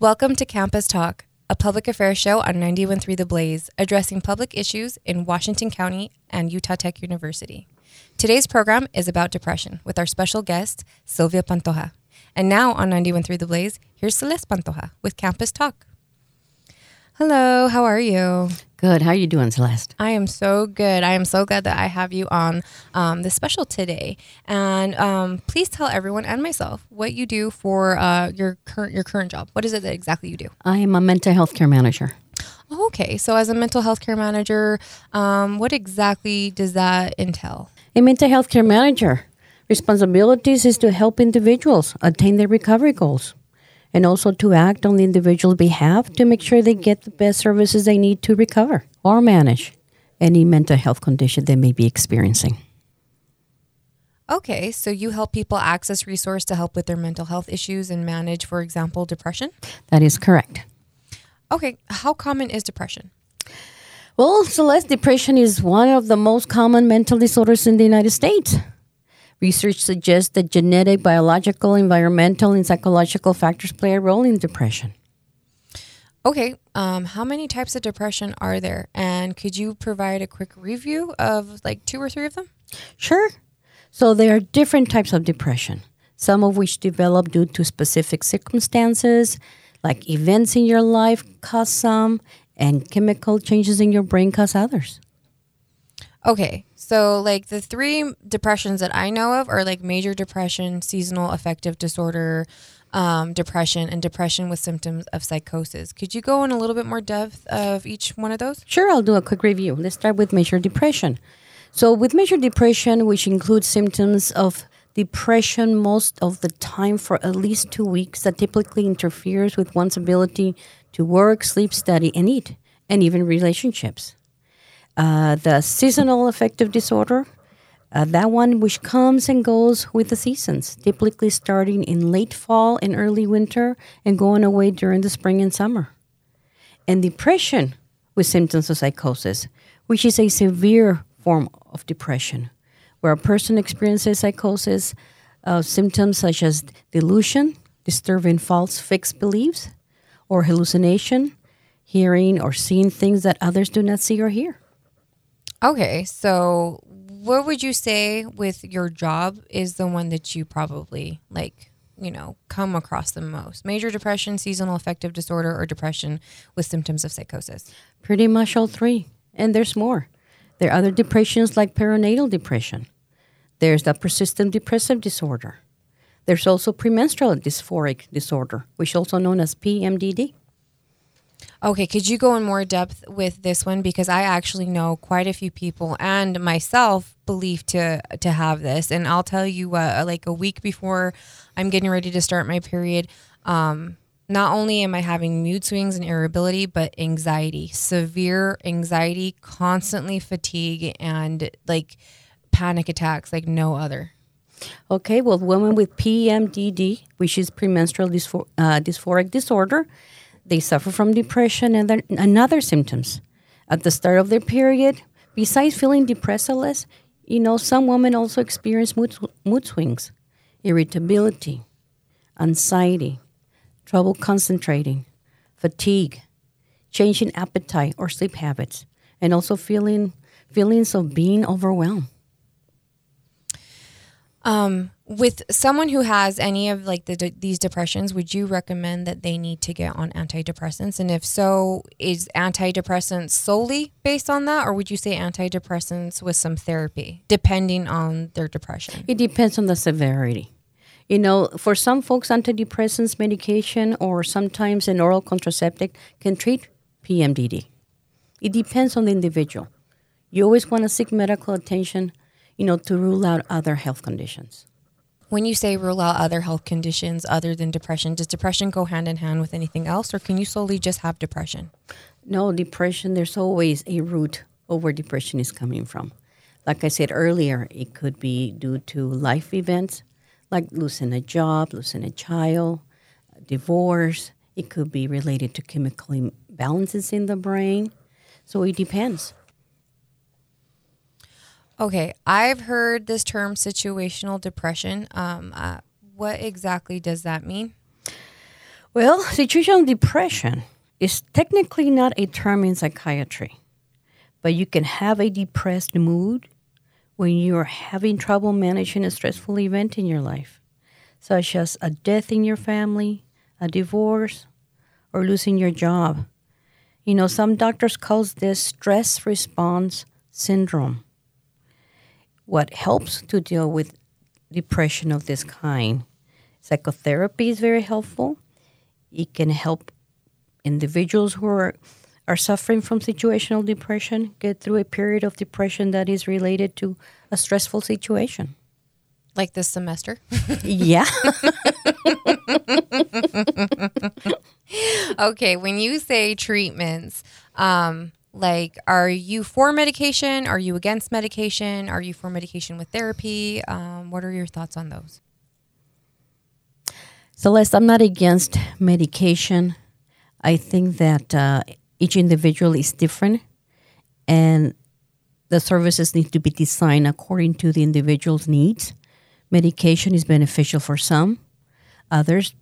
Welcome to Campus Talk, a public affairs show on 91.3 The Blaze, addressing public issues in Washington County and Utah Tech University. Today's program is about depression with our special guest, Sylvia Pantoja. And now on 91.3 The Blaze, here's Celeste Pantoja with Campus Talk. Hello, how are you? Good. How are you doing, Celeste? I am so good. I am so glad that I have you on um, this special today. And um, please tell everyone and myself what you do for uh, your current your current job. What is it that exactly you do? I am a mental health care manager. Okay, so as a mental health care manager, um, what exactly does that entail? A mental health care manager responsibilities is to help individuals attain their recovery goals and also to act on the individual's behalf to make sure they get the best services they need to recover or manage any mental health condition they may be experiencing. Okay, so you help people access resource to help with their mental health issues and manage, for example, depression? That is correct. Okay, how common is depression? Well, Celeste, depression is one of the most common mental disorders in the United States. Research suggests that genetic, biological, environmental, and psychological factors play a role in depression. Okay, um, how many types of depression are there? And could you provide a quick review of like two or three of them? Sure. So there are different types of depression, some of which develop due to specific circumstances, like events in your life cause some, and chemical changes in your brain cause others. Okay, so like the three depressions that I know of are like major depression, seasonal affective disorder, um, depression, and depression with symptoms of psychosis. Could you go in a little bit more depth of each one of those? Sure, I'll do a quick review. Let's start with major depression. So, with major depression, which includes symptoms of depression most of the time for at least two weeks, that typically interferes with one's ability to work, sleep, study, and eat, and even relationships. Uh, the seasonal affective disorder, uh, that one which comes and goes with the seasons, typically starting in late fall and early winter and going away during the spring and summer. And depression with symptoms of psychosis, which is a severe form of depression, where a person experiences psychosis uh, symptoms such as delusion, disturbing false fixed beliefs, or hallucination, hearing or seeing things that others do not see or hear. Okay, so what would you say with your job is the one that you probably like, you know, come across the most? Major depression, seasonal affective disorder, or depression with symptoms of psychosis? Pretty much all three. And there's more. There are other depressions like perinatal depression. There's the persistent depressive disorder. There's also premenstrual dysphoric disorder, which is also known as PMDD. Okay, could you go in more depth with this one because I actually know quite a few people and myself believe to to have this, and I'll tell you, uh, like a week before I'm getting ready to start my period, um, not only am I having mood swings and irritability, but anxiety, severe anxiety, constantly fatigue, and like panic attacks like no other. Okay, well, women with PMDD, which is premenstrual uh, dysphoric disorder, they suffer from depression and, then, and other symptoms. At the start of their period, besides feeling depressed less, you know, some women also experience mood, mood swings, irritability, anxiety, trouble concentrating, fatigue, changing appetite or sleep habits, and also feeling feelings of being overwhelmed. Um, with someone who has any of like the de- these depressions, would you recommend that they need to get on antidepressants? And if so, is antidepressants solely based on that, or would you say antidepressants with some therapy, depending on their depression? It depends on the severity. You know, for some folks, antidepressants medication or sometimes an oral contraceptive can treat PMDD. It depends on the individual. You always want to seek medical attention, you know, to rule out other health conditions. When you say rule out other health conditions other than depression, does depression go hand in hand with anything else, or can you solely just have depression? No, depression, there's always a root of where depression is coming from. Like I said earlier, it could be due to life events like losing a job, losing a child, divorce. It could be related to chemical imbalances in the brain. So it depends. Okay, I've heard this term situational depression. Um, uh, what exactly does that mean? Well, situational depression is technically not a term in psychiatry, but you can have a depressed mood when you're having trouble managing a stressful event in your life, such as a death in your family, a divorce, or losing your job. You know, some doctors call this stress response syndrome. What helps to deal with depression of this kind? Psychotherapy is very helpful. It can help individuals who are, are suffering from situational depression get through a period of depression that is related to a stressful situation. Like this semester? yeah. okay, when you say treatments, um, like are you for medication? Are you against medication? Are you for medication with therapy? Um, what are your thoughts on those? Celeste, I'm not against medication. I think that uh, each individual is different and the services need to be designed according to the individual's needs. Medication is beneficial for some, others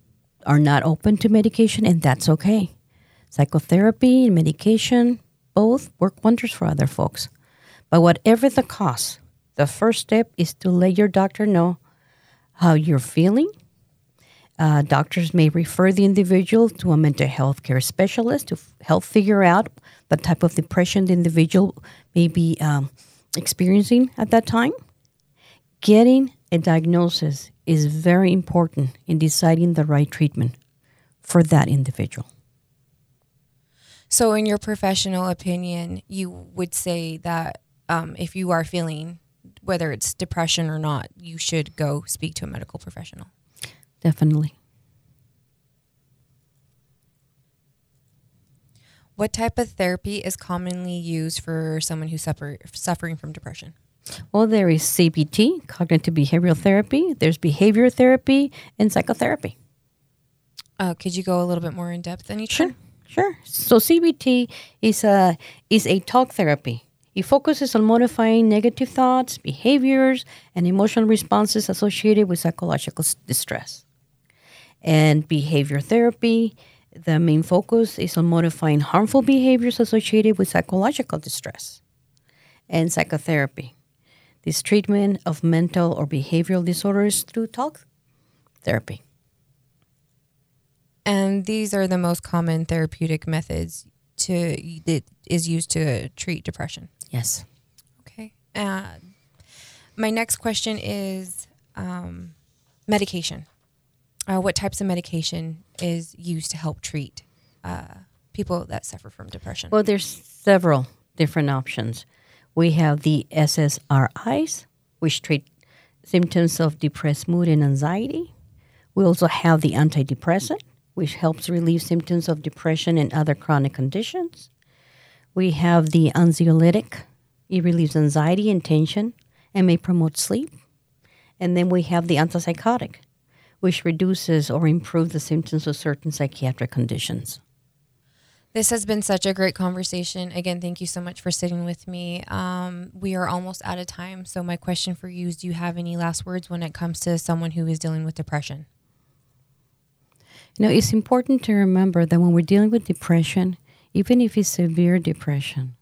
are not open to medication, and that's okay. Psychotherapy and medication both work wonders for other folks. But whatever the cost, the first step is to let your doctor know how you're feeling. Uh, doctors may refer the individual to a mental health care specialist to f- help figure out the type of depression the individual may be um, experiencing at that time. Getting a diagnosis is very important in deciding the right treatment for that individual. So, in your professional opinion, you would say that um, if you are feeling, whether it's depression or not, you should go speak to a medical professional. Definitely. What type of therapy is commonly used for someone who's suffer, suffering from depression? Well, there is CBT, cognitive behavioral therapy. There's behavior therapy and psychotherapy. Uh, could you go a little bit more in depth on each Sure, one? Sure. So CBT is a is a talk therapy. It focuses on modifying negative thoughts, behaviors, and emotional responses associated with psychological distress. And behavior therapy, the main focus is on modifying harmful behaviors associated with psychological distress. And psychotherapy, this treatment of mental or behavioral disorders through talk therapy. And these are the most common therapeutic methods to that is used to treat depression. Yes. Okay. Uh, my next question is um, medication. Uh, what types of medication is used to help treat uh, people that suffer from depression? Well, there's several different options. We have the SSRIs, which treat symptoms of depressed mood and anxiety. We also have the antidepressant, which helps relieve symptoms of depression and other chronic conditions. We have the anxiolytic, it relieves anxiety and tension and may promote sleep. And then we have the antipsychotic, which reduces or improves the symptoms of certain psychiatric conditions. This has been such a great conversation. Again, thank you so much for sitting with me. Um, we are almost out of time. So, my question for you is Do you have any last words when it comes to someone who is dealing with depression? You know, it's important to remember that when we're dealing with depression, even if it's severe depression,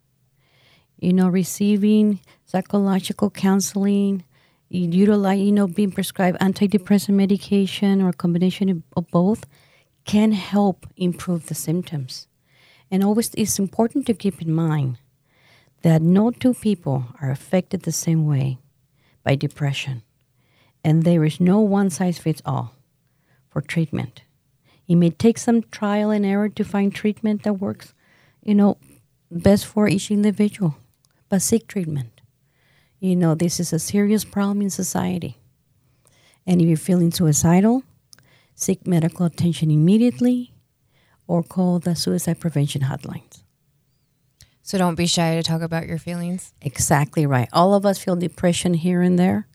you know, receiving psychological counseling, utilize, you know, being prescribed antidepressant medication or a combination of- both can help improve the symptoms. And always, it's important to keep in mind that no two people are affected the same way by depression. And there is no one size fits all for treatment. It may take some trial and error to find treatment that works, you know, best for each individual. But seek treatment. You know, this is a serious problem in society. And if you're feeling suicidal, seek medical attention immediately or call the suicide prevention hotlines. So, don't be shy to talk about your feelings. Exactly right. All of us feel depression here and there.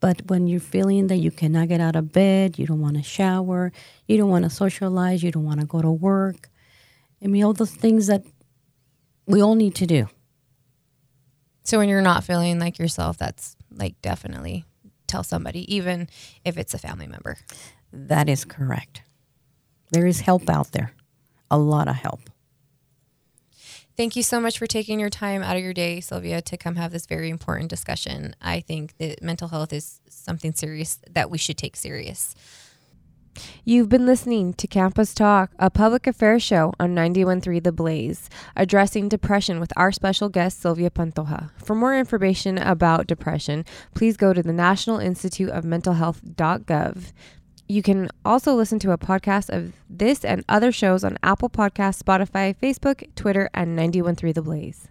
But when you're feeling that you cannot get out of bed, you don't want to shower, you don't want to socialize, you don't want to go to work, I mean, all those things that we all need to do. So, when you're not feeling like yourself, that's like definitely tell somebody, even if it's a family member. That is correct. There is help out there, a lot of help. Thank you so much for taking your time out of your day, Sylvia, to come have this very important discussion. I think that mental health is something serious that we should take serious. You've been listening to Campus Talk, a public affairs show on 913 The Blaze, addressing depression with our special guest, Sylvia Pantoja. For more information about depression, please go to the National Institute of Mental Health.gov. You can also listen to a podcast of this and other shows on Apple Podcasts, Spotify, Facebook, Twitter, and 913 The Blaze.